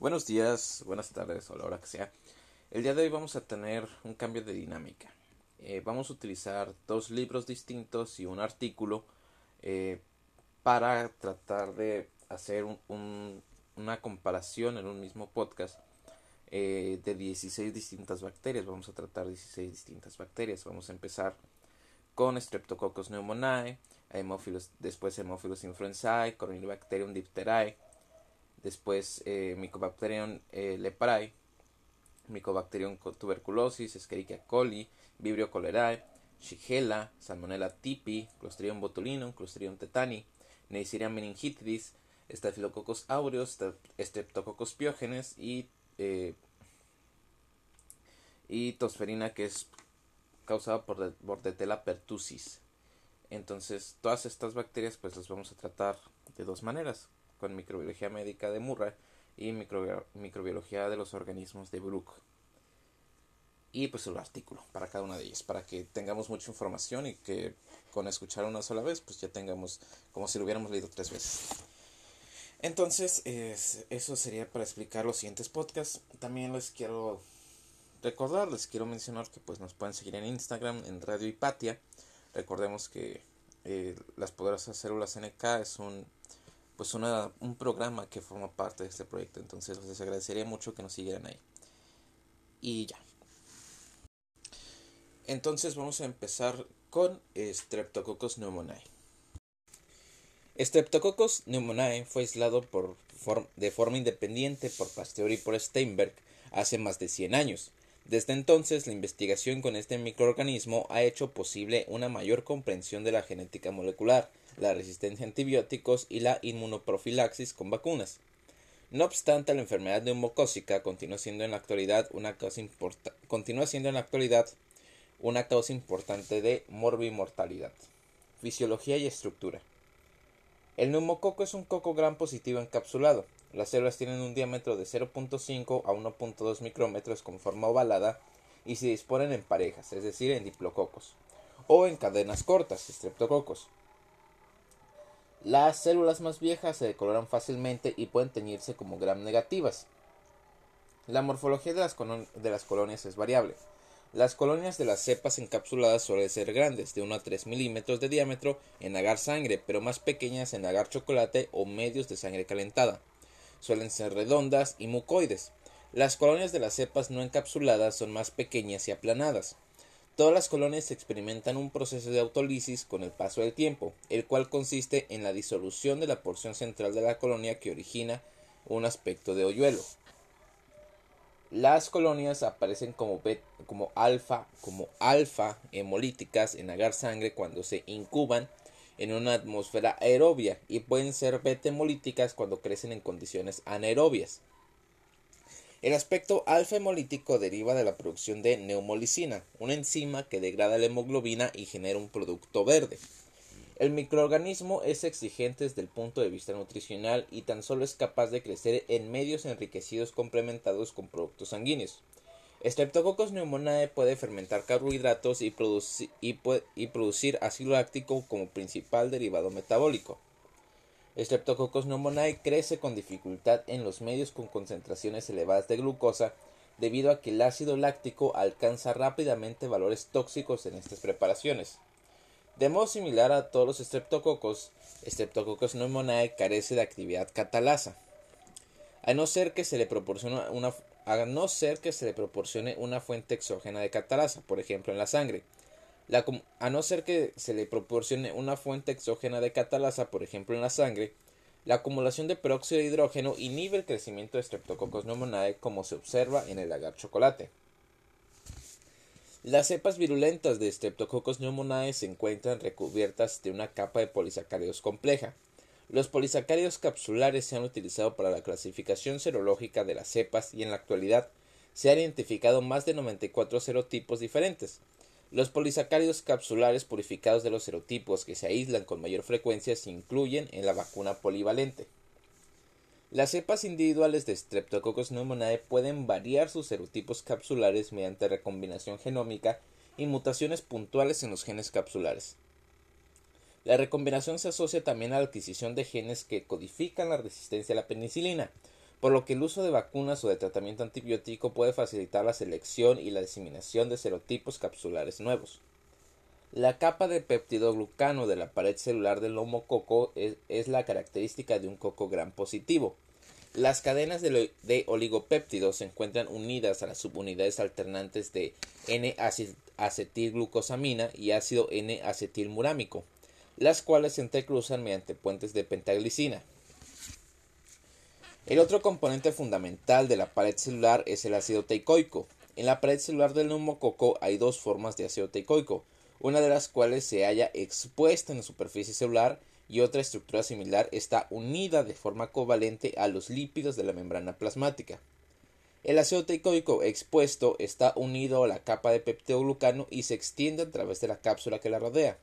Buenos días, buenas tardes o la hora que sea. El día de hoy vamos a tener un cambio de dinámica. Eh, vamos a utilizar dos libros distintos y un artículo eh, para tratar de hacer una comparación en un mismo podcast eh, de 16 distintas bacterias. Vamos a tratar 16 distintas bacterias. Vamos a empezar con Streptococcus pneumoniae, después Haemophilus influenzae, Corynebacterium diphtheriae, después eh, Mycobacterium eh, leprae, Mycobacterium tuberculosis, Escherichia coli, Vibrio cholerae, Shigella, Salmonella tipi, Clostridium botulinum, Clostridium tetani, Neisseria meningitidis, Staphylococcus aureus, Streptococcus pyogenes y, eh, y tosferina que es causada por Bordetella pertussis. Entonces, todas estas bacterias pues las vamos a tratar de dos maneras con microbiología médica de Murray y microbiología de los organismos de Brook. Y pues el artículo para cada una de ellas, para que tengamos mucha información y que con escuchar una sola vez, pues ya tengamos como si lo hubiéramos leído tres veces. Entonces, eso sería para explicar los siguientes podcasts. También les quiero recordar, les quiero mencionar que pues nos pueden seguir en Instagram, en Radio Hipatia. Recordemos que eh, las poderosas células NK es un pues una, un programa que forma parte de este proyecto. Entonces les agradecería mucho que nos siguieran ahí. Y ya. Entonces vamos a empezar con Streptococcus pneumoniae. Streptococcus pneumoniae fue aislado por, de forma independiente por Pasteur y por Steinberg hace más de 100 años. Desde entonces, la investigación con este microorganismo ha hecho posible una mayor comprensión de la genética molecular, la resistencia a antibióticos y la inmunoprofilaxis con vacunas. No obstante, la enfermedad neumocócica continúa siendo en la actualidad una causa, continúa siendo en la actualidad una causa importante de morbimortalidad. Fisiología y estructura. El neumococo es un coco gran positivo encapsulado. Las células tienen un diámetro de 0.5 a 1.2 micrómetros con forma ovalada y se disponen en parejas, es decir, en diplococos, o en cadenas cortas, estreptococos. Las células más viejas se decoloran fácilmente y pueden teñirse como gram negativas. La morfología de las, colonias es variable. Las colonias de las cepas encapsuladas suelen ser grandes, de 1 a 3 milímetros de diámetro en agar sangre, pero más pequeñas en agar chocolate o medios de sangre calentada. Suelen ser redondas y mucoides. Las colonias de las cepas no encapsuladas son más pequeñas y aplanadas. Todas las colonias experimentan un proceso de autólisis con el paso del tiempo, el cual consiste en la disolución de la porción central de la colonia que origina un aspecto de hoyuelo. Las colonias aparecen como, como alfa, como alfa hemolíticas en agar sangre cuando se incuban en una atmósfera aerobia y pueden ser beta hemolíticas cuando crecen en condiciones anaerobias. El aspecto alfa-hemolítico deriva de la producción de neumolicina, una enzima que degrada la hemoglobina y genera un producto verde. El microorganismo es exigente desde el punto de vista nutricional y tan solo es capaz de crecer en medios enriquecidos complementados con productos sanguíneos. Streptococcus pneumoniae puede fermentar carbohidratos y, y producir ácido láctico como principal derivado metabólico. Streptococcus pneumoniae crece con dificultad en los medios con concentraciones elevadas de glucosa debido a que el ácido láctico alcanza rápidamente valores tóxicos en estas preparaciones. De modo similar a todos los streptococos, Streptococcus pneumoniae carece de actividad catalasa. A no ser que se le proporcione una, a no ser que se le proporcione una fuente exógena de catalasa, por ejemplo en la sangre, a no ser que se le proporcione una fuente exógena de catalasa, por ejemplo en la sangre, la acumulación de peróxido de hidrógeno inhibe el crecimiento de Streptococcus pneumoniae como se observa en el agar chocolate. Las cepas virulentas de Streptococcus pneumoniae se encuentran recubiertas de una capa de polisacáridos compleja. Los polisacáridos capsulares se han utilizado para la clasificación serológica de las cepas y en la actualidad se han identificado más de 94 serotipos diferentes. Los polisacáridos capsulares purificados de los serotipos que se aíslan con mayor frecuencia se incluyen en la vacuna polivalente. Las cepas individuales de Streptococcus pneumoniae pueden variar sus serotipos capsulares mediante recombinación genómica y mutaciones puntuales en los genes capsulares. La recombinación se asocia también a la adquisición de genes que codifican la resistencia a la penicilina. Por lo que el uso de vacunas o de tratamiento antibiótico puede facilitar la selección y la diseminación de serotipos capsulares nuevos. La capa de peptidoglucano de la pared celular del neumococo es, es la característica de un coco gran positivo. Las cadenas de, de, oligopéptidos se encuentran unidas a las subunidades alternantes de N-acetilglucosamina y ácido N-acetilmurámico, las cuales se entrecruzan mediante puentes de pentaglicina. El otro componente fundamental de la pared celular es el ácido teicoico. En la pared celular del neumococo hay dos formas de ácido teicoico, una de las cuales se halla expuesta en la superficie celular y otra estructura similar está unida de forma covalente a los lípidos de la membrana plasmática. El ácido teicoico expuesto está unido a la capa de peptidoglucano y se extiende a través de la cápsula que la rodea.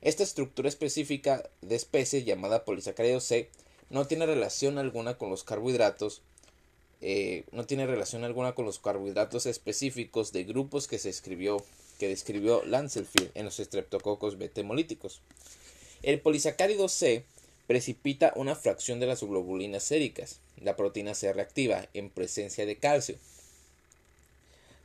Esta estructura específica de especie llamada polisacárido C no tiene relación alguna con los carbohidratos, eh, no tiene relación alguna con los carbohidratos específicos de grupos que se escribió, que describió Lancelfield en los estreptococos betemolíticos. El polisacárido C precipita una fracción de las globulinas séricas, la proteína C reactiva, en presencia de calcio.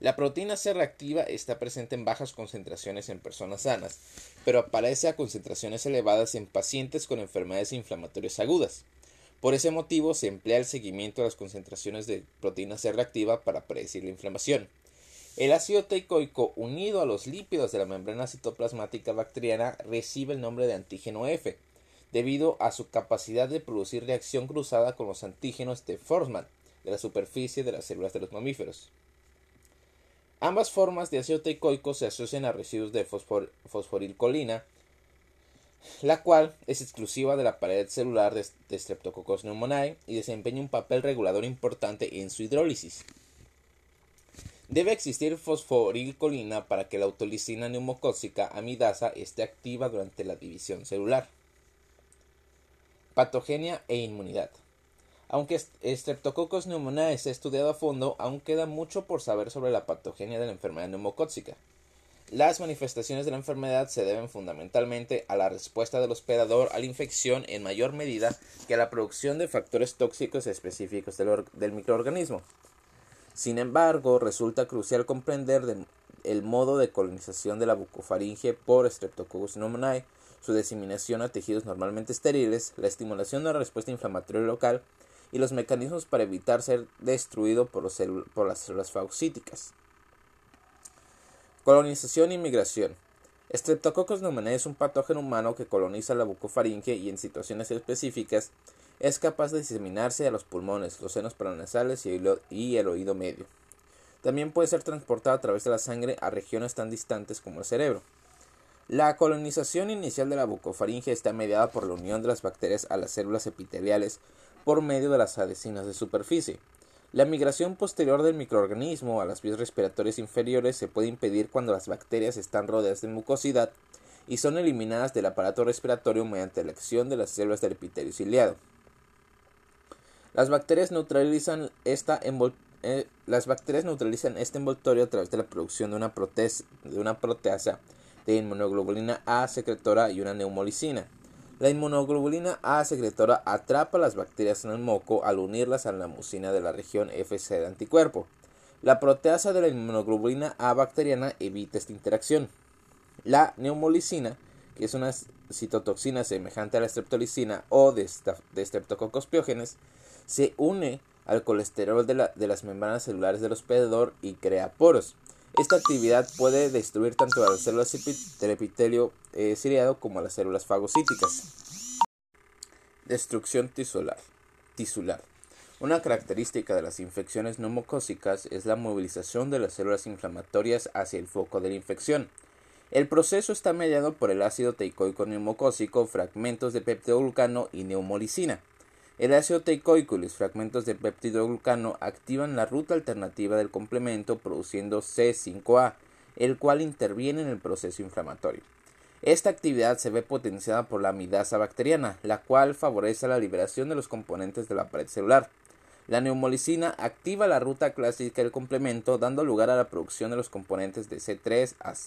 La proteína C reactiva está presente en bajas concentraciones en personas sanas, pero aparece a concentraciones elevadas en pacientes con enfermedades inflamatorias agudas. Por ese motivo se emplea el seguimiento de las concentraciones de proteína C reactiva para predecir la inflamación. El ácido teicoico unido a los lípidos de la membrana citoplasmática bacteriana recibe el nombre de antígeno F, debido a su capacidad de producir reacción cruzada con los antígenos de Forssman de la superficie de las células de los mamíferos. Ambas formas de ácido teicoico se asocian a residuos de fosforilcolina la cual es exclusiva de la pared celular de, Streptococcus pneumoniae y desempeña un papel regulador importante en su hidrólisis. Debe existir fosforilcolina para que la autolisina neumocócica amidasa esté activa durante la división celular. Patogenia e inmunidad. Aunque Streptococcus pneumoniae se ha estudiado a fondo, aún queda mucho por saber sobre la patogenia de la enfermedad neumocócica. Las manifestaciones de la enfermedad se deben fundamentalmente a la respuesta del hospedador a la infección en mayor medida que a la producción de factores tóxicos específicos del, microorganismo. Sin embargo, resulta crucial comprender el modo de colonización de la bucofaringe por Streptococcus pneumoniae, su diseminación a tejidos normalmente estériles, la estimulación de la respuesta inflamatoria local y los mecanismos para evitar ser destruido por, las células fagocíticas. Colonización y migración. Streptococcus pneumoniae es un patógeno humano que coloniza la bucofaringe y en situaciones específicas es capaz de diseminarse a los pulmones, los senos paranasales y el oído medio. También puede ser transportado a través de la sangre a regiones tan distantes como el cerebro. La colonización inicial de la bucofaringe está mediada por la unión de las bacterias a las células epiteliales por medio de las adhesinas de superficie. La migración posterior del microorganismo a las vías respiratorias inferiores se puede impedir cuando las bacterias están rodeadas de mucosidad y son eliminadas del aparato respiratorio mediante la acción de las células del epitelio ciliado. Las bacterias neutralizan, esta eh, las bacterias neutralizan este envoltorio a través de la producción de una, de una proteasa de inmunoglobulina A secretora y una neumolicina. La inmunoglobulina A secretora atrapa las bacterias en el moco al unirlas a la mucina de la región FC de anticuerpo. La proteasa de la inmunoglobulina A bacteriana evita esta interacción. La neumolicina, que es una citotoxina semejante a la streptolicina o de, de Streptococcus se une al colesterol de las membranas celulares del hospedador y crea poros. Esta actividad puede destruir tanto a las células del epitelio eh, ciliado como a las células fagocíticas. Destrucción tisular. tisular. Una característica de las infecciones neumocócicas es la movilización de las células inflamatorias hacia el foco de la infección. El proceso está mediado por el ácido teicoico neumocócico, fragmentos de peptidoglucano y neumolicina. El ácido teicoico y los fragmentos de peptidoglucano activan la ruta alternativa del complemento produciendo C5A, el cual interviene en el proceso inflamatorio. Esta actividad se ve potenciada por la amidasa bacteriana, la cual favorece la liberación de los componentes de la pared celular. La neumolicina activa la ruta clásica del complemento, dando lugar a la producción de los componentes de C3A,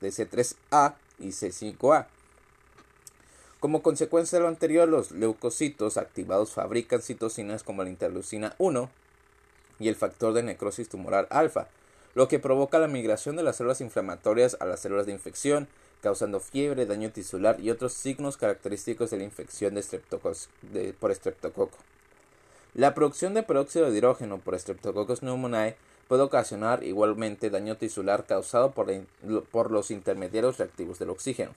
de C3A y C5A. Como consecuencia de lo anterior, los leucocitos activados fabrican citocinas como la interleucina 1 y el factor de necrosis tumoral alfa, lo que provoca la migración de las células inflamatorias a las células de infección, causando fiebre, daño tisular y otros signos característicos de la infección de por estreptococo. La producción de peróxido de hidrógeno por Streptococcus pneumoniae puede ocasionar igualmente daño tisular causado por, por los intermediarios reactivos del oxígeno.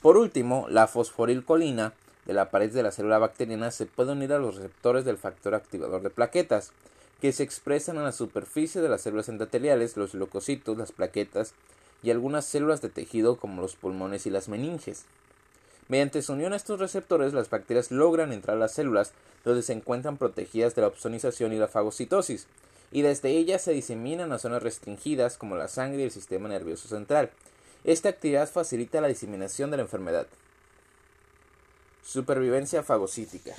Por último, la fosforilcolina de la pared de la célula bacteriana se puede unir a los receptores del factor activador de plaquetas, que se expresan en la superficie de las células endoteliales, los leucocitos, las plaquetas y algunas células de tejido como los pulmones y las meninges. Mediante su unión a estos receptores, las bacterias logran entrar a las células donde se encuentran protegidas de la opsonización y la fagocitosis, y desde ellas se diseminan a zonas restringidas como la sangre y el sistema nervioso central. Esta actividad facilita la diseminación de la enfermedad. Supervivencia fagocítica.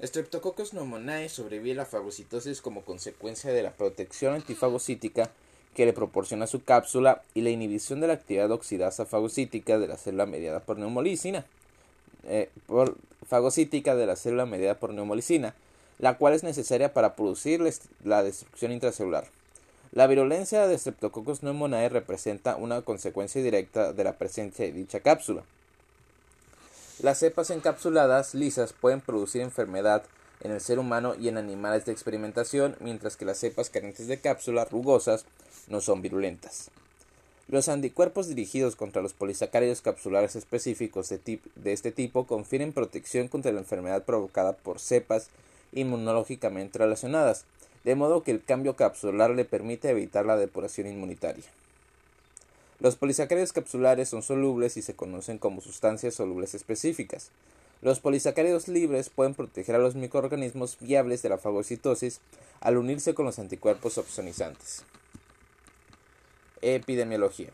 Streptococcus pneumoniae sobrevive a la fagocitosis como consecuencia de la protección antifagocítica que le proporciona su cápsula y la inhibición de la actividad oxidasa fagocítica de la célula mediada por neumolicina. Eh, por fagocítica de la célula mediada por neumolicina, la cual es necesaria para producir la destrucción intracelular. La virulencia de Streptococcus pneumoniae representa una consecuencia directa de la presencia de dicha cápsula. Las cepas encapsuladas lisas pueden producir enfermedad en el ser humano y en animales de experimentación, mientras que las cepas carentes de cápsula rugosas no son virulentas. Los anticuerpos dirigidos contra los polisacáridos capsulares específicos de, de, este tipo confieren protección contra la enfermedad provocada por cepas inmunológicamente relacionadas, de modo que el cambio capsular le permite evitar la depuración inmunitaria. Los polisacáridos capsulares son solubles y se conocen como sustancias solubles específicas. Los polisacáridos libres pueden proteger a los microorganismos viables de la fagocitosis al unirse con los anticuerpos opsonizantes. Epidemiología.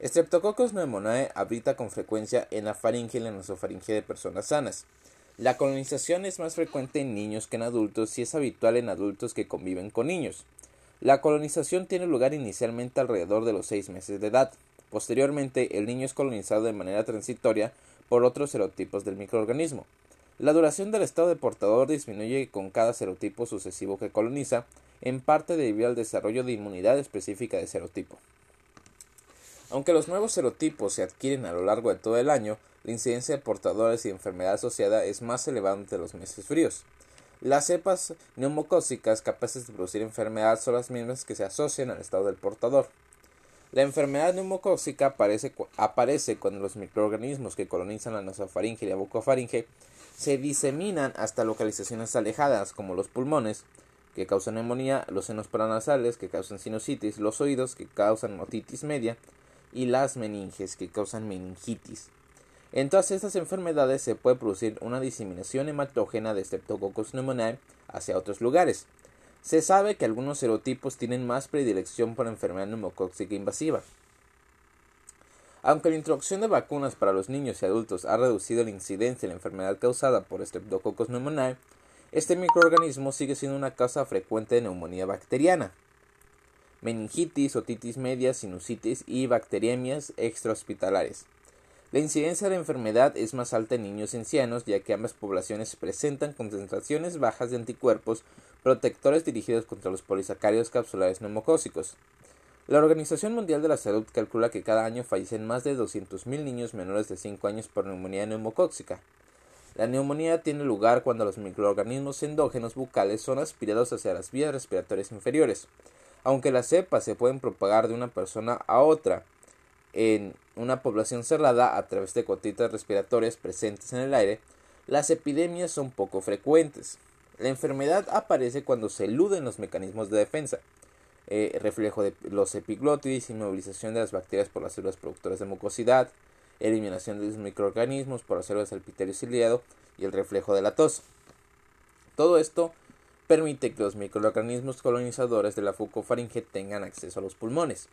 Streptococcus pneumoniae habita con frecuencia en la faringe y la nasofaringe de personas sanas. La colonización es más frecuente en niños que en adultos y es habitual en adultos que conviven con niños. La colonización tiene lugar inicialmente alrededor de los seis meses de edad. Posteriormente, el niño es colonizado de manera transitoria por otros serotipos del microorganismo. La duración del estado de portador disminuye con cada serotipo sucesivo que coloniza, en parte debido al desarrollo de inmunidad específica de serotipo. Aunque los nuevos serotipos se adquieren a lo largo de todo el año, la incidencia de portadores y enfermedad asociada es más elevada entre los meses fríos. Las cepas neumocócicas capaces de producir enfermedad son las mismas que se asocian al estado del portador. La enfermedad neumocócica aparece, aparece cuando los microorganismos que colonizan la nasofaringe y la bucofaringe se diseminan hasta localizaciones alejadas como los pulmones, que causan neumonía, los senos paranasales, que causan sinusitis, los oídos, que causan otitis media, y las meninges, que causan meningitis. En todas estas enfermedades se puede producir una diseminación hematógena de Streptococcus pneumoniae hacia otros lugares. Se sabe que algunos serotipos tienen más predilección por enfermedad neumocóxica invasiva. Aunque la introducción de vacunas para los niños y adultos ha reducido la incidencia de la enfermedad causada por Streptococcus pneumoniae, este microorganismo sigue siendo una causa frecuente de neumonía bacteriana, meningitis, otitis media, sinusitis y bacteriemias extrahospitalarias. La incidencia de enfermedad es más alta en niños y ancianos, ya que ambas poblaciones presentan concentraciones bajas de anticuerpos protectores dirigidos contra los polisacáridos capsulares neumocócicos. La Organización Mundial de la Salud calcula que cada año fallecen más de 200.000 niños menores de 5 años por neumonía neumocóxica. La neumonía tiene lugar cuando los microorganismos endógenos bucales son aspirados hacia las vías respiratorias inferiores. Aunque las cepas se pueden propagar de una persona a otra en una población cerrada a través de gotitas respiratorias presentes en el aire, las epidemias son poco frecuentes. La enfermedad aparece cuando se eluden los mecanismos de defensa, eh, reflejo de los epiglotis, inmovilización de las bacterias por las células productoras de mucosidad, eliminación de los microorganismos por las células del ciliado y el reflejo de la tos. Todo esto permite que los microorganismos colonizadores de la fucofaringe tengan acceso a los pulmones.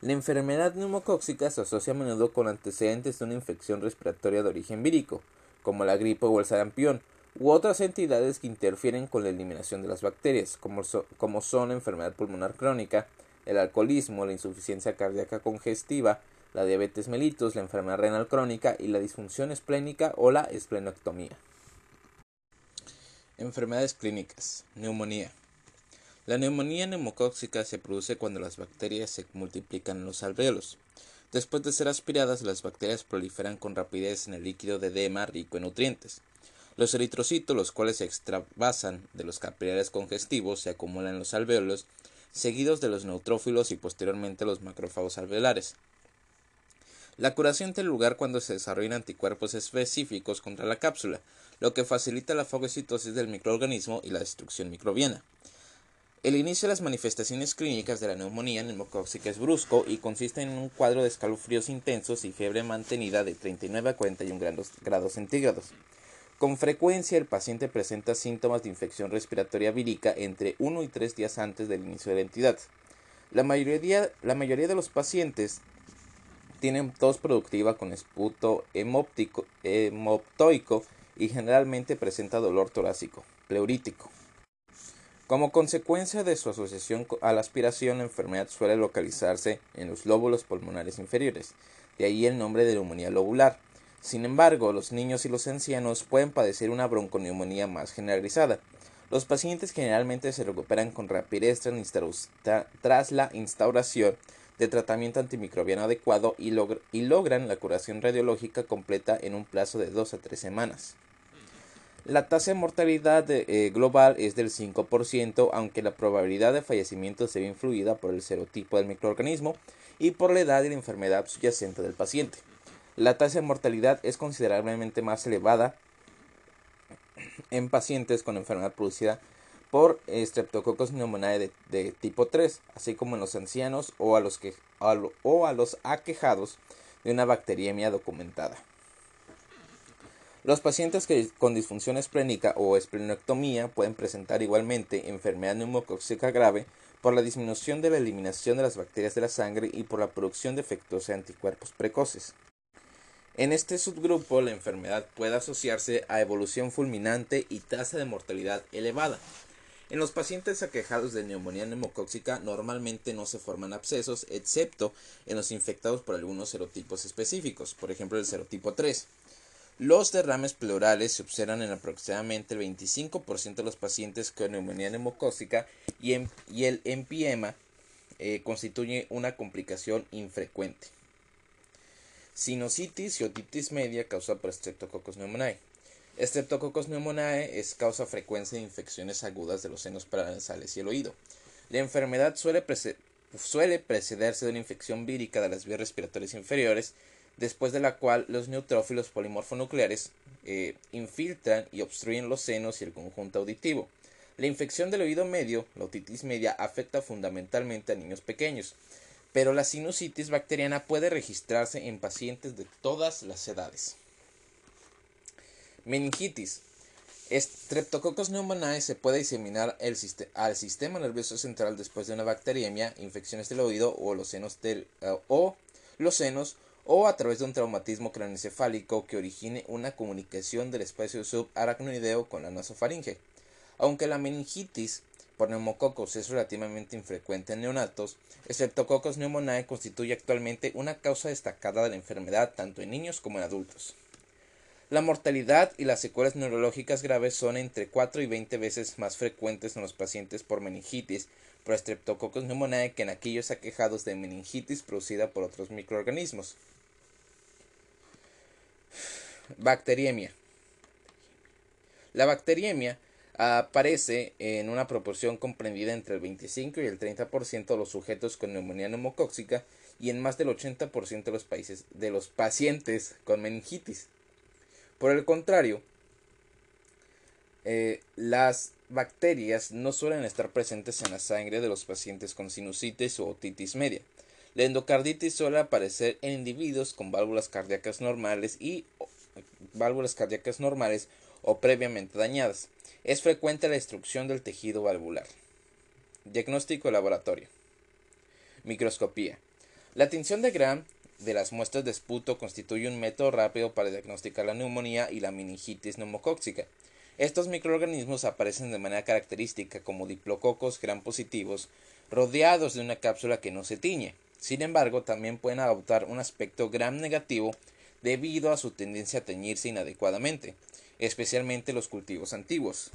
La enfermedad neumocóxica se asocia a menudo con antecedentes de una infección respiratoria de origen vírico, como la gripe o el sarampión, u otras entidades que interfieren con la eliminación de las bacterias, como, como son la enfermedad pulmonar crónica, el alcoholismo, la insuficiencia cardíaca congestiva, la diabetes mellitus, la enfermedad renal crónica y la disfunción esplénica o la esplenectomía. Enfermedades clínicas. Neumonía. La neumonía neumocóxica se produce cuando las bacterias se multiplican en los alvéolos. Después de ser aspiradas, las bacterias proliferan con rapidez en el líquido de edema rico en nutrientes. Los eritrocitos, los cuales se extravasan de los capilares congestivos, se acumulan en los alvéolos, seguidos de los neutrófilos y posteriormente los macrófagos alveolares. La curación tiene lugar cuando se desarrollan anticuerpos específicos contra la cápsula, lo que facilita la fagocitosis del microorganismo y la destrucción microbiana. El inicio de las manifestaciones clínicas de la neumonía neumocóxica es brusco y consiste en un cuadro de escalofríos intensos y fiebre mantenida de 39 a 41 grados, grados centígrados. Con frecuencia el paciente presenta síntomas de infección respiratoria vírica entre 1 y 3 días antes del inicio de la entidad. La mayoría de los pacientes tienen tos productiva con esputo hemoptoico y generalmente presenta dolor torácico, pleurítico. Como consecuencia de su asociación a la aspiración, la enfermedad suele localizarse en los lóbulos pulmonares inferiores, de ahí el nombre de neumonía lobular. Sin embargo, los niños y los ancianos pueden padecer una bronconeumonía más generalizada. Los pacientes generalmente se recuperan con rapidez tras la instauración de tratamiento antimicrobiano adecuado y, logran la curación radiológica completa en un plazo de 2 a 3 semanas. La tasa de mortalidad eh, global es del 5%, aunque la probabilidad de fallecimiento se ve influida por el serotipo del microorganismo y por la edad y la enfermedad subyacente del paciente. La tasa de mortalidad es considerablemente más elevada en pacientes con enfermedad producida por Streptococcus pneumoniae de, tipo 3, así como en los ancianos o a los, que, o a los aquejados de una bacteriemia documentada. Los pacientes que, con disfunción esplénica o esplenectomía pueden presentar igualmente enfermedad neumocóxica grave por la disminución de la eliminación de las bacterias de la sangre y por la producción defectuosa de anticuerpos precoces. En este subgrupo, la enfermedad puede asociarse a evolución fulminante y tasa de mortalidad elevada. En los pacientes aquejados de neumonía neumocóxica normalmente no se forman abscesos, excepto en los infectados por algunos serotipos específicos, por ejemplo el serotipo 3. Los derrames pleurales se observan en aproximadamente el 25% de los pacientes con neumonía neumocócica y, el empiema eh, constituye una complicación infrecuente. Sinusitis y otitis media causada por Streptococcus pneumoniae. Streptococcus pneumoniae es causa frecuente de infecciones agudas de los senos paranasales y el oído. La enfermedad suele, precederse de una infección vírica de las vías respiratorias inferiores después de la cual los neutrófilos polimorfonucleares eh, infiltran y obstruyen los senos y el conjunto auditivo. La infección del oído medio, la otitis media, afecta fundamentalmente a niños pequeños, pero la sinusitis bacteriana puede registrarse en pacientes de todas las edades. Meningitis. Streptococcus pneumoniae se puede diseminar al sistema nervioso central después de una bacteriemia, infecciones del oído o los senos, eh, o los senos o a través de un traumatismo craneoencefálico que origine una comunicación del espacio subaracnoideo con la nasofaringe. Aunque la meningitis por neumococos es relativamente infrecuente en neonatos, Streptococcus pneumoniae constituye actualmente una causa destacada de la enfermedad tanto en niños como en adultos. La mortalidad y las secuelas neurológicas graves son entre 4 y 20 veces más frecuentes en los pacientes por meningitis por Streptococcus que en aquellos aquejados de meningitis producida por otros microorganismos. Bacteriemia. La bacteriemia aparece en una proporción comprendida entre el 25 y el 30% de los sujetos con neumonía neumocóxica y en más del 80% de los, países, de los pacientes con meningitis. Por el contrario, eh, las bacterias no suelen estar presentes en la sangre de los pacientes con sinusitis o otitis media. La endocarditis suele aparecer en individuos con válvulas cardíacas normales y válvulas cardíacas normales o previamente dañadas. Es frecuente la destrucción del tejido valvular. Diagnóstico laboratorio. Microscopía. La tinción de Gram de las muestras de esputo constituye un método rápido para diagnosticar la neumonía y la meningitis neumocóxica. Estos microorganismos aparecen de manera característica como diplococos gram positivos rodeados de una cápsula que no se tiñe. Sin embargo, también pueden adoptar un aspecto gram negativo debido a su tendencia a teñirse inadecuadamente, especialmente los cultivos antiguos.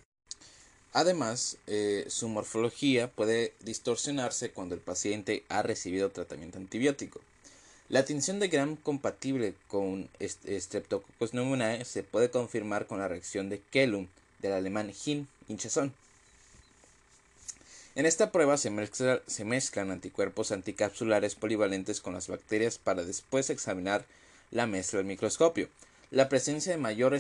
Además, eh, su morfología puede distorsionarse cuando el paciente ha recibido tratamiento antibiótico. La tinción de Gram compatible con Streptococcus pneumoniae se puede confirmar con la reacción de Kellum del alemán Hin hinchazón. En esta prueba se, se, mezclan anticuerpos anticapsulares polivalentes con las bacterias para después examinar la mezcla al microscopio. La presencia de mayor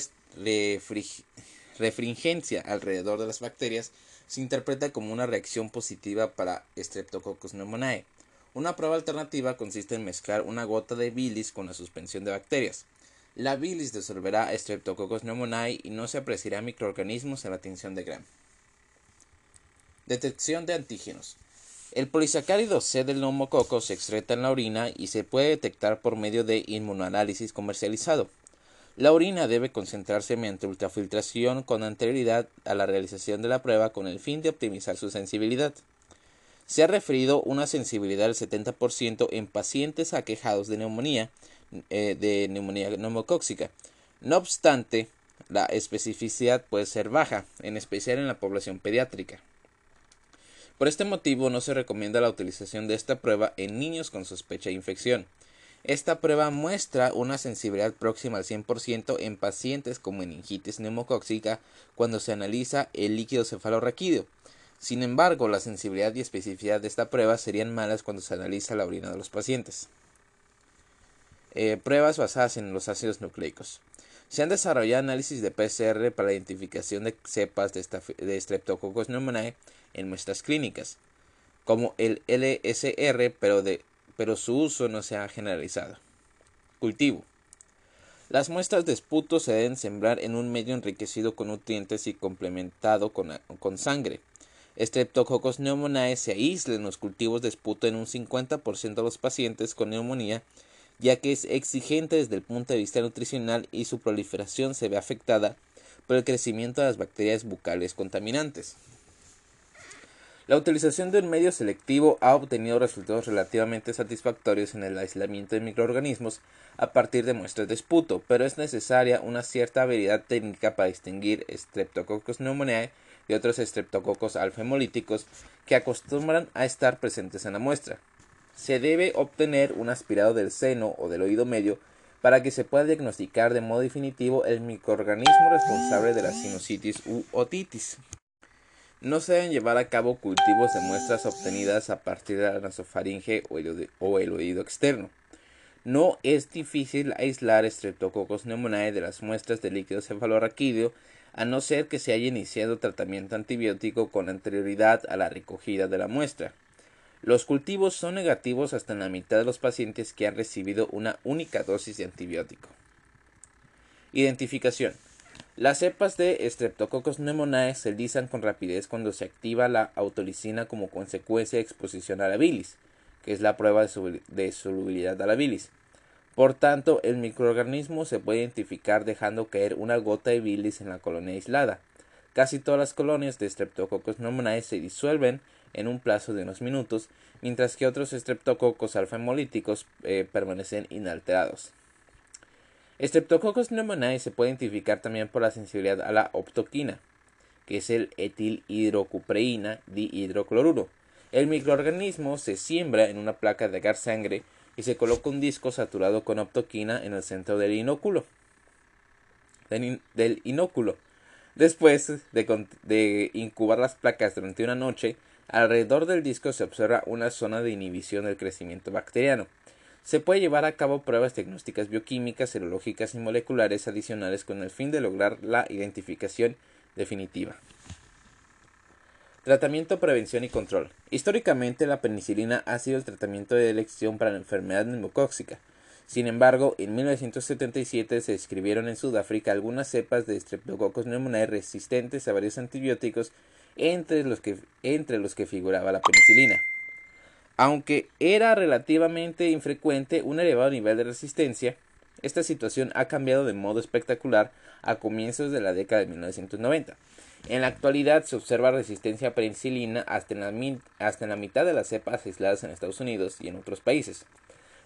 refringencia alrededor de las bacterias se interpreta como una reacción positiva para Streptococcus pneumoniae. Una prueba alternativa consiste en mezclar una gota de bilis con la suspensión de bacterias. La bilis disolverá Streptococcus pneumoniae y no se apreciará microorganismos en la tinción de Gram. Detección de antígenos. El polisacárido C del neumococo se excreta en la orina y se puede detectar por medio de inmunoanálisis comercializado. La orina debe concentrarse mediante ultrafiltración con anterioridad a la realización de la prueba con el fin de optimizar su sensibilidad. Se ha referido una sensibilidad del 70% en pacientes aquejados de neumonía, eh, de neumonía neumocóxica. No obstante, la especificidad puede ser baja, en especial en la población pediátrica. Por este motivo no se recomienda la utilización de esta prueba en niños con sospecha de infección. Esta prueba muestra una sensibilidad próxima al 100% en pacientes con meningitis neumocóxica cuando se analiza el líquido cefalorraquídeo. Sin embargo, la sensibilidad y especificidad de esta prueba serían malas cuando se analiza la orina de los pacientes. Eh, pruebas basadas en los ácidos nucleicos. Se han desarrollado análisis de PCR para la identificación de cepas de, de Streptococcus pneumoniae en muestras clínicas, como el LSR, pero de pero su uso no se ha generalizado. Cultivo. Las muestras de esputo se deben sembrar en un medio enriquecido con nutrientes y complementado con, con sangre. Streptococcus pneumoniae se aísla en los cultivos de esputo en un 50% de los pacientes con neumonía, ya que es exigente desde el punto de vista nutricional y su proliferación se ve afectada por el crecimiento de las bacterias bucales contaminantes. La utilización de un medio selectivo ha obtenido resultados relativamente satisfactorios en el aislamiento de microorganismos a partir de muestras de esputo, pero es necesaria una cierta habilidad técnica para distinguir Streptococcus pneumoniae de otros Streptococcus alfa hemolíticos que acostumbran a estar presentes en la muestra. Se debe obtener un aspirado del seno o del oído medio para que se pueda diagnosticar de modo definitivo el microorganismo responsable de la sinusitis u otitis. No se deben llevar a cabo cultivos de muestras obtenidas a partir de la nasofaringe o el, oído externo. No es difícil aislar Streptococcus pneumoniae de las muestras de líquido cefalorraquídeo a no ser que se haya iniciado tratamiento antibiótico con anterioridad a la recogida de la muestra. Los cultivos son negativos hasta en la mitad de los pacientes que han recibido una única dosis de antibiótico. Identificación. Las cepas de Streptococcus pneumoniae se lisan con rapidez cuando se activa la autolicina como consecuencia de exposición a la bilis, que es la prueba de solubilidad a la bilis. Por tanto, el microorganismo se puede identificar dejando caer una gota de bilis en la colonia aislada. Casi todas las colonias de Streptococcus pneumoniae se disuelven en un plazo de unos minutos, mientras que otros Streptococcus alfa hemolíticos eh, permanecen inalterados. Streptococcus pneumoniae se puede identificar también por la sensibilidad a la optoquina, que es el etilhidrocupreína dihidrocloruro. El microorganismo se siembra en una placa de agar sangre y se coloca un disco saturado con optoquina en el centro del inóculo. Del inóculo. Después de, de incubar las placas durante una noche, alrededor del disco se observa una zona de inhibición del crecimiento bacteriano se puede llevar a cabo pruebas diagnósticas bioquímicas, serológicas y moleculares adicionales con el fin de lograr la identificación definitiva. Tratamiento, prevención y control. Históricamente la penicilina ha sido el tratamiento de elección para la enfermedad neumocóxica. Sin embargo, en 1977 se describieron en Sudáfrica algunas cepas de Streptococcus pneumoniae resistentes a varios antibióticos entre los que, entre los que figuraba la penicilina. Aunque era relativamente infrecuente un elevado nivel de resistencia, esta situación ha cambiado de modo espectacular a comienzos de la década de 1990. En la actualidad se observa resistencia a penicilina hasta en, la, mitad de las cepas aisladas en Estados Unidos y en otros países.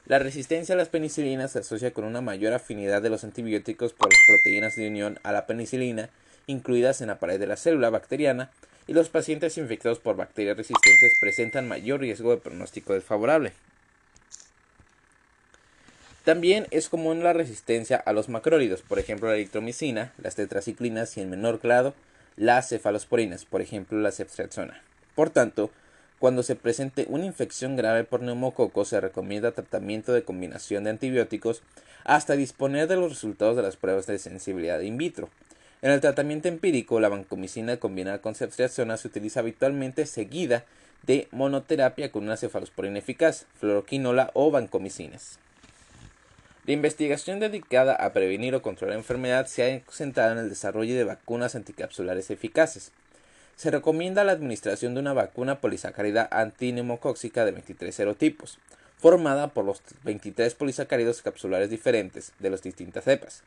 La resistencia a las penicilinas se asocia con una mayor afinidad de los antibióticos por las proteínas de unión a la penicilina incluidas en la pared de la célula bacteriana y los pacientes infectados por bacterias resistentes presentan mayor riesgo de pronóstico desfavorable. También es común la resistencia a los macrólidos, por ejemplo la eritromicina, las tetraciclinas y en menor grado las cefalosporinas, por ejemplo la ceftriaxona. Por tanto, cuando se presente una infección grave por neumococo se recomienda tratamiento de combinación de antibióticos hasta disponer de los resultados de las pruebas de sensibilidad in vitro. En el tratamiento empírico, la vancomicina combinada con ceftriaxona se utiliza habitualmente seguida de monoterapia con una cefalosporina eficaz, fluoroquinola o vancomicinas. La investigación dedicada a prevenir o controlar la enfermedad se ha centrado en el desarrollo de vacunas anticapsulares eficaces. Se recomienda la administración de una vacuna polisacárida antineumocóxica de 23 serotipos, formada por los 23 polisacáridos capsulares diferentes de las distintas cepas.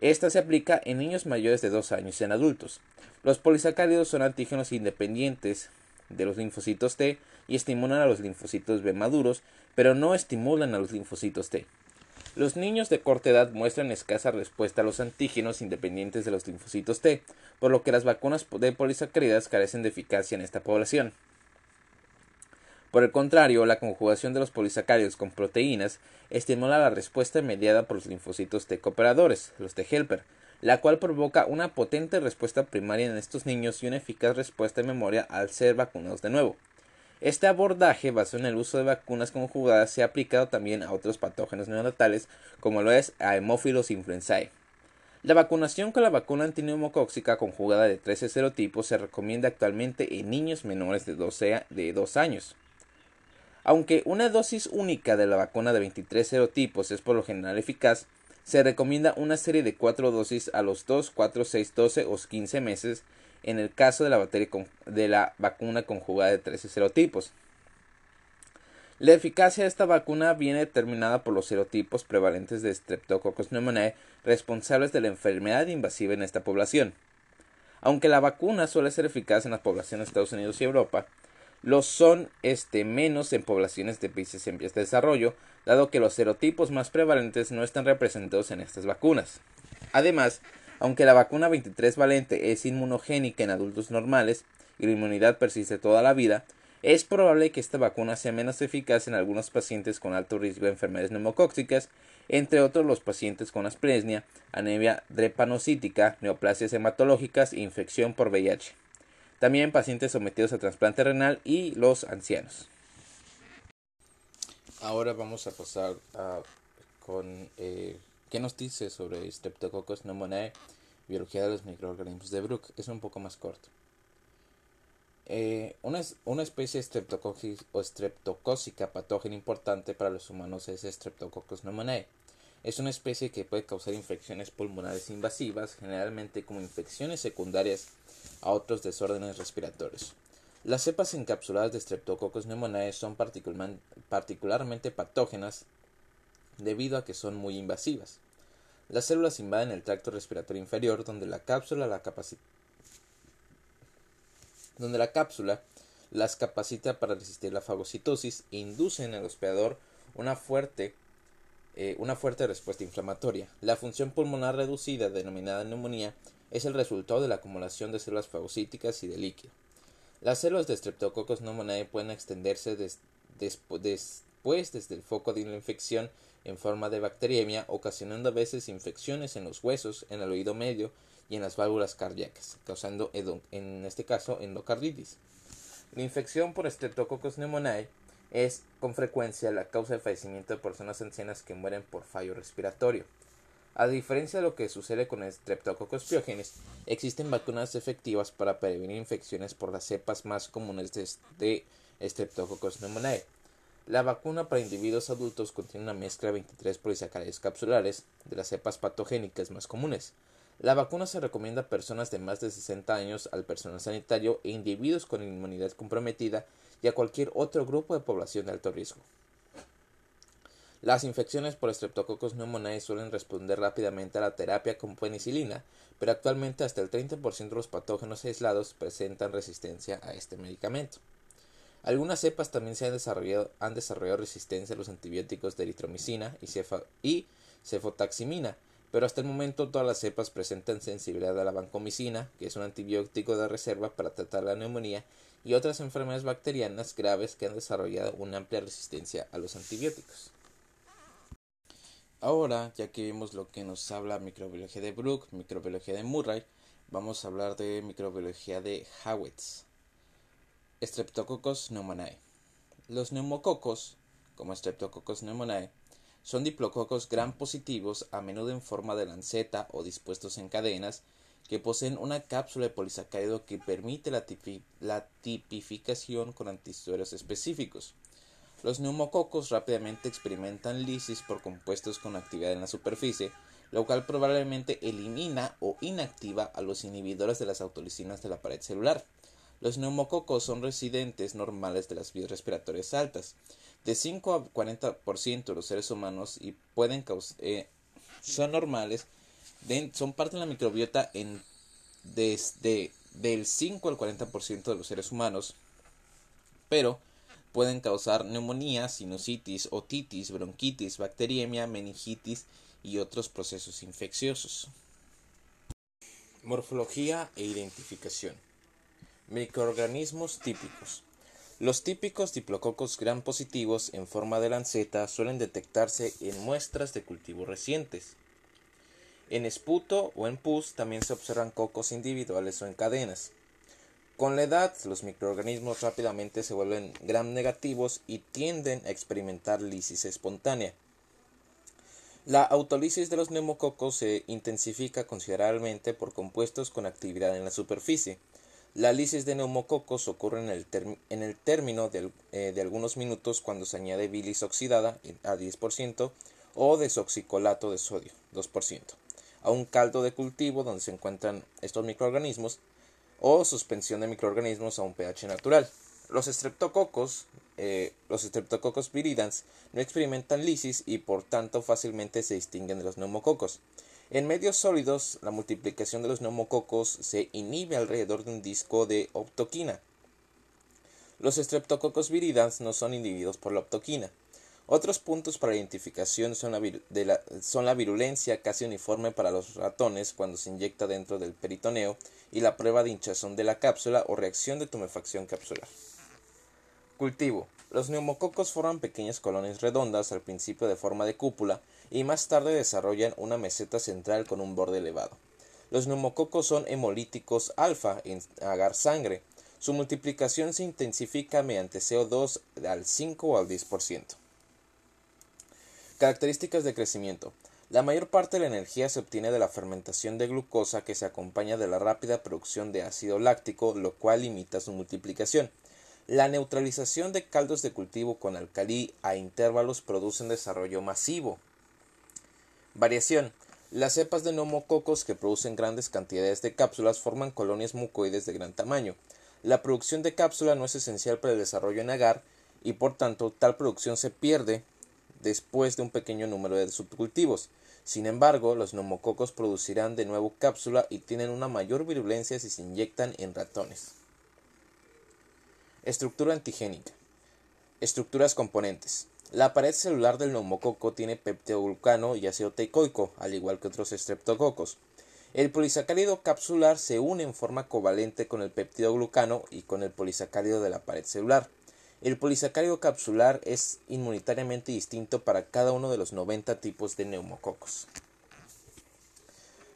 Esta se aplica en niños mayores de 2 años y en adultos. Los polisacáridos son antígenos independientes de los linfocitos T y estimulan a los linfocitos B maduros, pero no estimulan a los linfocitos T. Los niños de corta edad muestran escasa respuesta a los antígenos independientes de los linfocitos T, por lo que las vacunas de polisacáridas carecen de eficacia en esta población. Por el contrario, la conjugación de los polisacáridos con proteínas estimula la respuesta mediada por los linfocitos T cooperadores, los T helper, la cual provoca una potente respuesta primaria en estos niños y una eficaz respuesta de memoria al ser vacunados de nuevo. Este abordaje basado en el uso de vacunas conjugadas se ha aplicado también a otros patógenos neonatales como lo es a Hemophilus influenzae. La vacunación con la vacuna antineumocóxica conjugada de 13 serotipos se recomienda actualmente en niños menores de, 12 de 2 años. Aunque una dosis única de la vacuna de 23 serotipos es por lo general eficaz, se recomienda una serie de 4 dosis a los 2, 4, 6, 12 o 15 meses en el caso de la, de la vacuna conjugada de 13 serotipos. La eficacia de esta vacuna viene determinada por los serotipos prevalentes de Streptococcus pneumoniae responsables de la enfermedad invasiva en esta población. Aunque la vacuna suele ser eficaz en las poblaciones de Estados Unidos y Europa, lo son este, menos en poblaciones de países en vías de desarrollo, dado que los serotipos más prevalentes no están representados en estas vacunas. Además, aunque la vacuna 23 valente es inmunogénica en adultos normales y la inmunidad persiste toda la vida, es probable que esta vacuna sea menos eficaz en algunos pacientes con alto riesgo de enfermedades neumocóxicas, entre otros los pacientes con asplesnia, anemia drepanocítica, neoplasias hematológicas e infección por VIH. También pacientes sometidos a trasplante renal y los ancianos. Ahora vamos a pasar con eh, ¿Qué nos dice sobre Streptococcus pneumoniae, biología de los microorganismos de Brook? Es un poco más corto. Eh, una, una, especie o streptocócica patógena importante para los humanos es Streptococcus pneumoniae. Es una especie que puede causar infecciones pulmonares invasivas, generalmente como infecciones secundarias a otros desórdenes respiratorios. Las cepas encapsuladas de Streptococcus pneumoniae son particularmente patógenas debido a que son muy invasivas. Las células invaden el tracto respiratorio inferior donde la cápsula la donde la cápsula las capacita para resistir la fagocitosis e induce en el hospedador una fuerte, eh, una fuerte respuesta inflamatoria. La función pulmonar reducida, denominada neumonía, es el resultado de la acumulación de células fagocíticas y de líquido. Las células de Streptococcus pneumoniae pueden extenderse después desde el foco de la infección en forma de bacteriemia, ocasionando a veces infecciones en los huesos, en el oído medio y en las válvulas cardíacas, causando en este caso endocarditis. La infección por Streptococcus pneumoniae es con frecuencia la causa de fallecimiento de personas ancianas que mueren por fallo respiratorio. A diferencia de lo que sucede con Streptococcus pyogenes, existen vacunas efectivas para prevenir infecciones por las cepas más comunes de Streptococcus pneumoniae. La vacuna para individuos adultos contiene una mezcla de 23 polisacáridos capsulares de las cepas patogénicas más comunes. La vacuna se recomienda a personas de más de 60 años, al personal sanitario e individuos con inmunidad comprometida y a cualquier otro grupo de población de alto riesgo. Las infecciones por Streptococcus pneumoniae suelen responder rápidamente a la terapia con penicilina, pero actualmente hasta el 30% de los patógenos aislados presentan resistencia a este medicamento. Algunas cepas también se han desarrollado, resistencia a los antibióticos de eritromicina y, y cefotaximina, pero hasta el momento todas las cepas presentan sensibilidad a la vancomicina, que es un antibiótico de reserva para tratar la neumonía, y otras enfermedades bacterianas graves que han desarrollado una amplia resistencia a los antibióticos. Ahora, ya que vimos lo que nos habla microbiología de Brook, microbiología de Murray, vamos a hablar de microbiología de Howitz. Streptococcus pneumoniae. Los neumococos, como Streptococcus pneumoniae, son diplococos gram positivos, a menudo en forma de lanceta o dispuestos en cadenas, que poseen una cápsula de polisacárido que permite la, tipificación con antisueros específicos. Los neumococos rápidamente experimentan lisis por compuestos con actividad en la superficie, lo cual probablemente elimina o inactiva a los inhibidores de las autolisinas de la pared celular. Los neumococos son residentes normales de las vías respiratorias altas. De 5 a 40% de los seres humanos y pueden eh, son normales, son parte de la microbiota en desde del 5 al 40% de los seres humanos, pero pueden causar neumonía, sinusitis, otitis, bronquitis, bacteriemia, meningitis y otros procesos infecciosos. Morfología e identificación. Microorganismos típicos. Los típicos diplococos gram positivos en forma de lanceta suelen detectarse en muestras de cultivo recientes. En esputo o en pus también se observan cocos individuales o en cadenas. Con la edad, los microorganismos rápidamente se vuelven gram negativos y tienden a experimentar lisis espontánea. La autolisis de los neumococos se intensifica considerablemente por compuestos con actividad en la superficie. La lisis de neumococos ocurre en el, término eh, de, algunos minutos cuando se añade bilis oxidada a 10% o desoxicolato de sodio 2% a un caldo de cultivo donde se encuentran estos microorganismos o suspensión de microorganismos a un pH natural. Los estreptococos, eh, los estreptococos viridans no experimentan lisis y por tanto fácilmente se distinguen de los neumococos. En medios sólidos, la multiplicación de los neumococos se inhibe alrededor de un disco de optoquina. Los streptococcus viridans no son inhibidos por la optoquina. Otros puntos para identificación la, son la virulencia casi uniforme para los ratones cuando se inyecta dentro del peritoneo y la prueba de hinchazón de la cápsula o reacción de tumefacción capsular. Cultivo. Los neumococos forman pequeñas colonias redondas al principio de forma de cúpula y más tarde desarrollan una meseta central con un borde elevado. Los neumococos son hemolíticos alfa en agar sangre. Su multiplicación se intensifica mediante CO2 al 5 o al 10%. Características de crecimiento. La mayor parte de la energía se obtiene de la fermentación de glucosa que se acompaña de la rápida producción de ácido láctico, lo cual limita su multiplicación. La neutralización de caldos de cultivo con alcalí a intervalos produce un desarrollo masivo. Variación. Las cepas de neumococos que producen grandes cantidades de cápsulas forman colonias mucoides de gran tamaño. La producción de cápsula no es esencial para el desarrollo en agar y por tanto tal producción se pierde después de un pequeño número de subcultivos. Sin embargo, los neumococos producirán de nuevo cápsula y tienen una mayor virulencia si se inyectan en ratones. Estructura antigénica. Estructuras componentes. La pared celular del neumococo tiene peptidoglucano y ácido teicoico, al igual que otros estreptococos. El polisacárido capsular se une en forma covalente con el peptidoglucano y con el polisacárido de la pared celular. El polisacárido capsular es inmunitariamente distinto para cada uno de los 90 tipos de neumococos.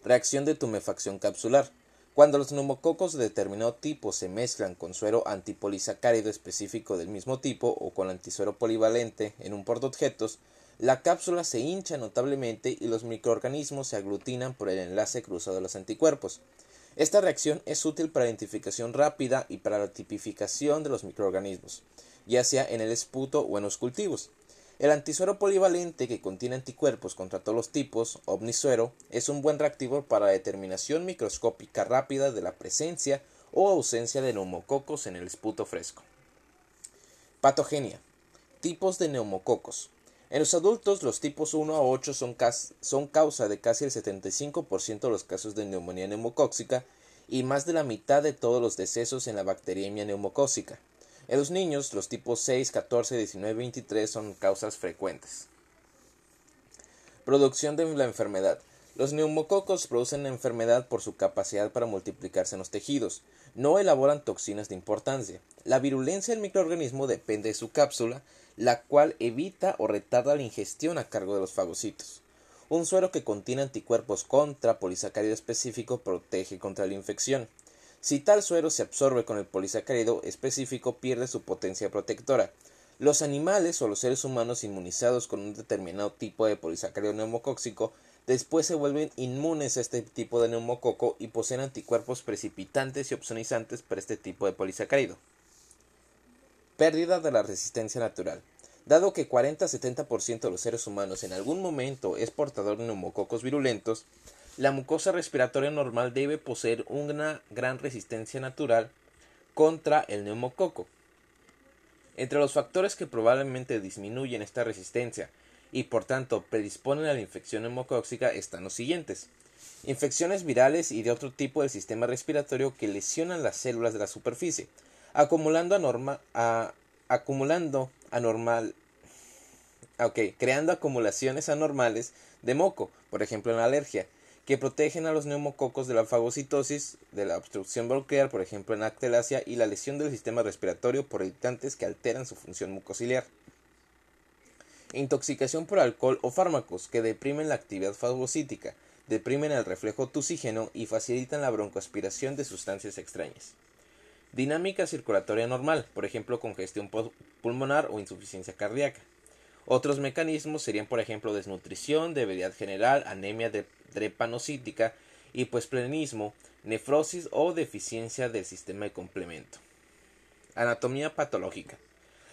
Reacción de tumefacción capsular. Cuando los neumococos de determinado tipo se mezclan con suero antipolisacárido específico del mismo tipo o con antisuero polivalente en un portaobjetos, la cápsula se hincha notablemente y los microorganismos se aglutinan por el enlace cruzado de los anticuerpos. Esta reacción es útil para identificación rápida y para la tipificación de los microorganismos, ya sea en el esputo o en los cultivos. El antisuero polivalente que contiene anticuerpos contra todos los tipos, omnisuero, es un buen reactivo para la determinación microscópica rápida de la presencia o ausencia de neumococos en el esputo fresco. Patogenia. Tipos de neumococos. En los adultos, los tipos 1 a 8 son, causa de casi el 75% de los casos de neumonía neumocóxica y más de la mitad de todos los decesos en la bacteriemia neumocóxica. En los niños, los tipos 6, 14, 19 y 23 son causas frecuentes. Producción de la enfermedad. Los neumococos producen la enfermedad por su capacidad para multiplicarse en los tejidos. No elaboran toxinas de importancia. La virulencia del microorganismo depende de su cápsula, la cual evita o retarda la ingestión a cargo de los fagocitos. Un suero que contiene anticuerpos contra polisacárido específico protege contra la infección. Si tal suero se absorbe con el polisacárido específico pierde su potencia protectora. Los animales o los seres humanos inmunizados con un determinado tipo de polisacárido neumocóxico Después se vuelven inmunes a este tipo de neumococo y poseen anticuerpos precipitantes y opsonizantes para este tipo de polisacárido. Pérdida de la resistencia natural. Dado que 40-70% de los seres humanos en algún momento es portador de neumococos virulentos, la mucosa respiratoria normal debe poseer una gran resistencia natural contra el neumococo. Entre los factores que probablemente disminuyen esta resistencia y por tanto predisponen a la infección neumocóxica están los siguientes. Infecciones virales y de otro tipo del sistema respiratorio que lesionan las células de la superficie, acumulando, a, acumulando anormal, creando acumulaciones anormales de moco, por ejemplo en la alergia, que protegen a los neumococos de la fagocitosis, de la obstrucción bronquial, por ejemplo en actelasia, y la lesión del sistema respiratorio por irritantes que alteran su función mucociliar intoxicación por alcohol o fármacos que deprimen la actividad fagocítica, deprimen el reflejo tusígeno y facilitan la broncoaspiración de sustancias extrañas. Dinámica circulatoria normal, por ejemplo congestión pulmonar o insuficiencia cardíaca. Otros mecanismos serían, por ejemplo, desnutrición, debilidad general, anemia drepanocítica, hipoesplenismo, nefrosis o deficiencia del sistema de complemento. Anatomía patológica.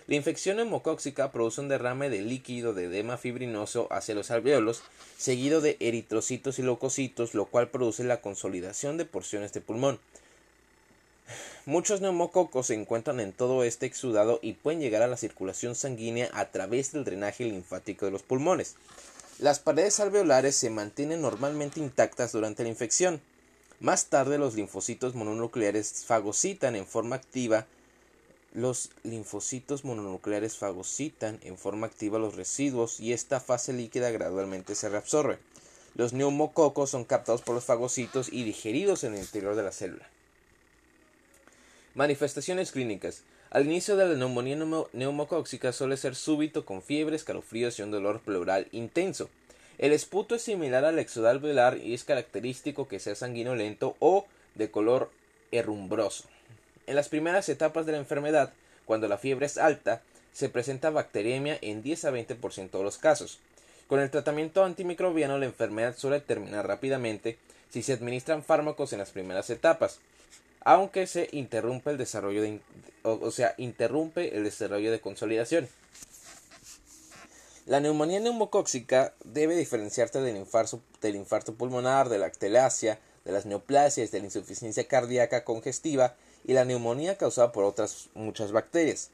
La infección hemocóxica produce un derrame de líquido de edema fibrinoso hacia los alveolos, seguido de eritrocitos y leucocitos, lo cual produce la consolidación de porciones de pulmón. Muchos neumococos se encuentran en todo este exudado y pueden llegar a la circulación sanguínea a través del drenaje linfático de los pulmones. Las paredes alveolares se mantienen normalmente intactas durante la infección. Más tarde los linfocitos mononucleares fagocitan en forma activa los linfocitos mononucleares fagocitan en forma activa los residuos y esta fase líquida gradualmente se reabsorbe. Los neumococos son captados por los fagocitos y digeridos en el interior de la célula. Manifestaciones clínicas. Al inicio de la neumonía neumocóxica suele ser súbito con fiebre, escalofríos y un dolor pleural intenso. El esputo es similar al exudal velar y es característico que sea sanguinolento o de color herrumbroso. En las primeras etapas de la enfermedad, cuando la fiebre es alta, se presenta bacteriemia en 10 a 20% de los casos. Con el tratamiento antimicrobiano la enfermedad suele terminar rápidamente si se administran fármacos en las primeras etapas, aunque se interrumpe el desarrollo de, o, sea, interrumpe el desarrollo de consolidación. La neumonía neumocóxica debe diferenciarse del infarto, del infarto pulmonar, de la actelasia, de las neoplasias, de la insuficiencia cardíaca congestiva y la neumonía causada por otras muchas bacterias.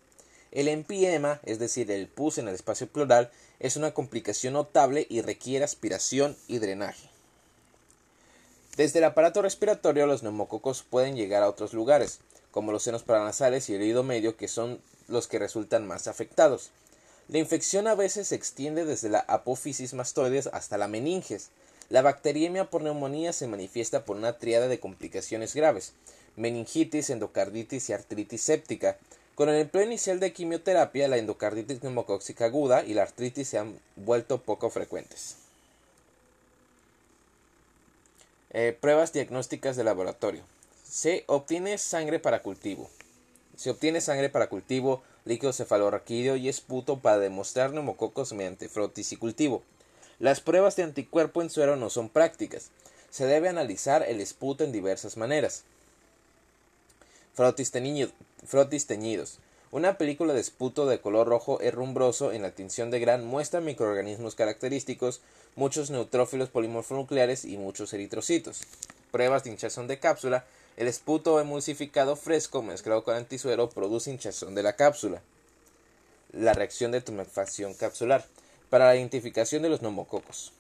El empiema, es decir, el pus en el espacio pleural, es una complicación notable y requiere aspiración y drenaje. Desde el aparato respiratorio los neumococos pueden llegar a otros lugares, como los senos paranasales y el oído medio, que son los que resultan más afectados. La infección a veces se extiende desde la apófisis mastoides hasta la meninges. La bacteriemia por neumonía se manifiesta por una triada de complicaciones graves, meningitis, endocarditis y artritis séptica. Con el empleo inicial de quimioterapia, la endocarditis neumocóxica aguda y la artritis se han vuelto poco frecuentes. Eh, pruebas diagnósticas de laboratorio. Se obtiene sangre para cultivo. Se obtiene sangre para cultivo, líquido cefalorraquídeo y esputo para demostrar neumococos mediante frotis y cultivo. Las pruebas de anticuerpo en suero no son prácticas. Se debe analizar el esputo en diversas maneras. Frotis, teñidos. Una película de esputo de color rojo herrumbroso en la tinción de gran muestra microorganismos característicos, muchos neutrófilos polimorfonucleares y muchos eritrocitos. Pruebas de hinchazón de cápsula. El esputo emulsificado fresco mezclado con antisuero produce hinchazón de la cápsula. La reacción de tumefacción capsular. para la identificación de los neumococos.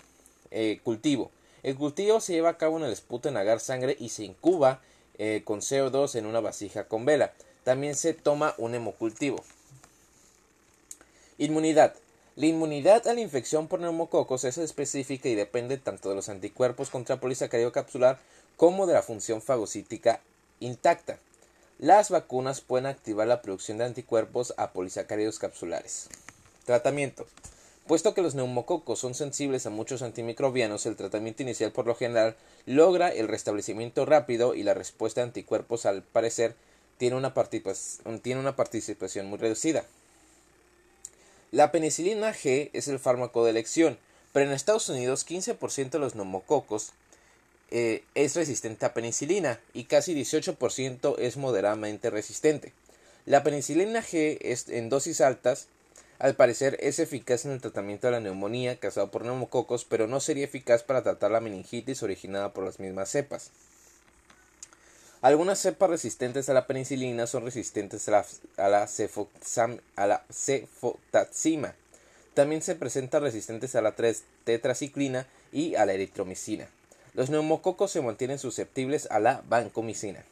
Eh, cultivo. El cultivo se lleva a cabo en el esputo en agar sangre y se incuba eh, con CO2 en una vasija con vela. También se toma un hemocultivo. Inmunidad. La inmunidad a la infección por neumococos es específica y depende tanto de los anticuerpos contra polisacárido capsular como de la función fagocítica intacta. Las vacunas pueden activar la producción de anticuerpos a polisacáridos capsulares. Tratamiento. Puesto que los neumococos son sensibles a muchos antimicrobianos, el tratamiento inicial por lo general logra el restablecimiento rápido y la respuesta de anticuerpos al parecer tiene una, tiene una participación muy reducida. La penicilina G es el fármaco de elección, pero en Estados Unidos 15% de los neumococos eh, es resistente a penicilina y casi 18% es moderadamente resistente. La penicilina G es en dosis altas al parecer es eficaz en el tratamiento de la neumonía causada por neumococos, pero no sería eficaz para tratar la meningitis originada por las mismas cepas. Algunas cepas resistentes a la penicilina son resistentes a la, cefotaxima. También se presentan resistentes a la tetraciclina y a la eritromicina. Los neumococos se mantienen susceptibles a la vancomicina.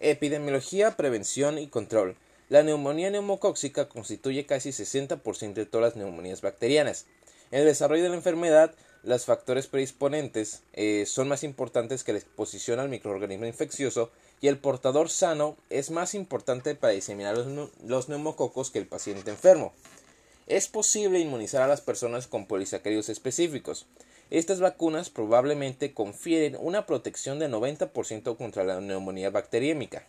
Epidemiología, prevención y control. La neumonía neumocóxica constituye casi 60% de todas las neumonías bacterianas. En el desarrollo de la enfermedad, los factores predisponentes eh, son más importantes que la exposición al microorganismo infeccioso y el portador sano es más importante para diseminar los, neumococos que el paciente enfermo. Es posible inmunizar a las personas con polisacáridos específicos. Estas vacunas probablemente confieren una protección de 90% contra la neumonía bacteriémica.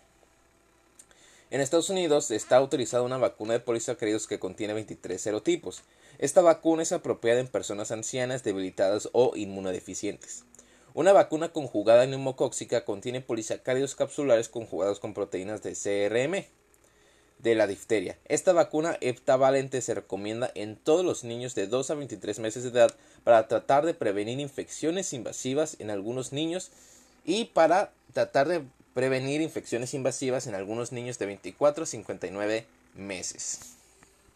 En Estados Unidos está autorizada una vacuna de polisacáridos que contiene 23 serotipos. Esta vacuna es apropiada en personas ancianas, debilitadas o inmunodeficientes. Una vacuna conjugada neumocóxica contiene polisacáridos capsulares conjugados con proteínas de CRM de la difteria. Esta vacuna heptavalente se recomienda en todos los niños de 2 a 23 meses de edad para tratar de prevenir infecciones invasivas en algunos niños y para tratar de prevenir infecciones invasivas en algunos niños de 24 a 59 meses.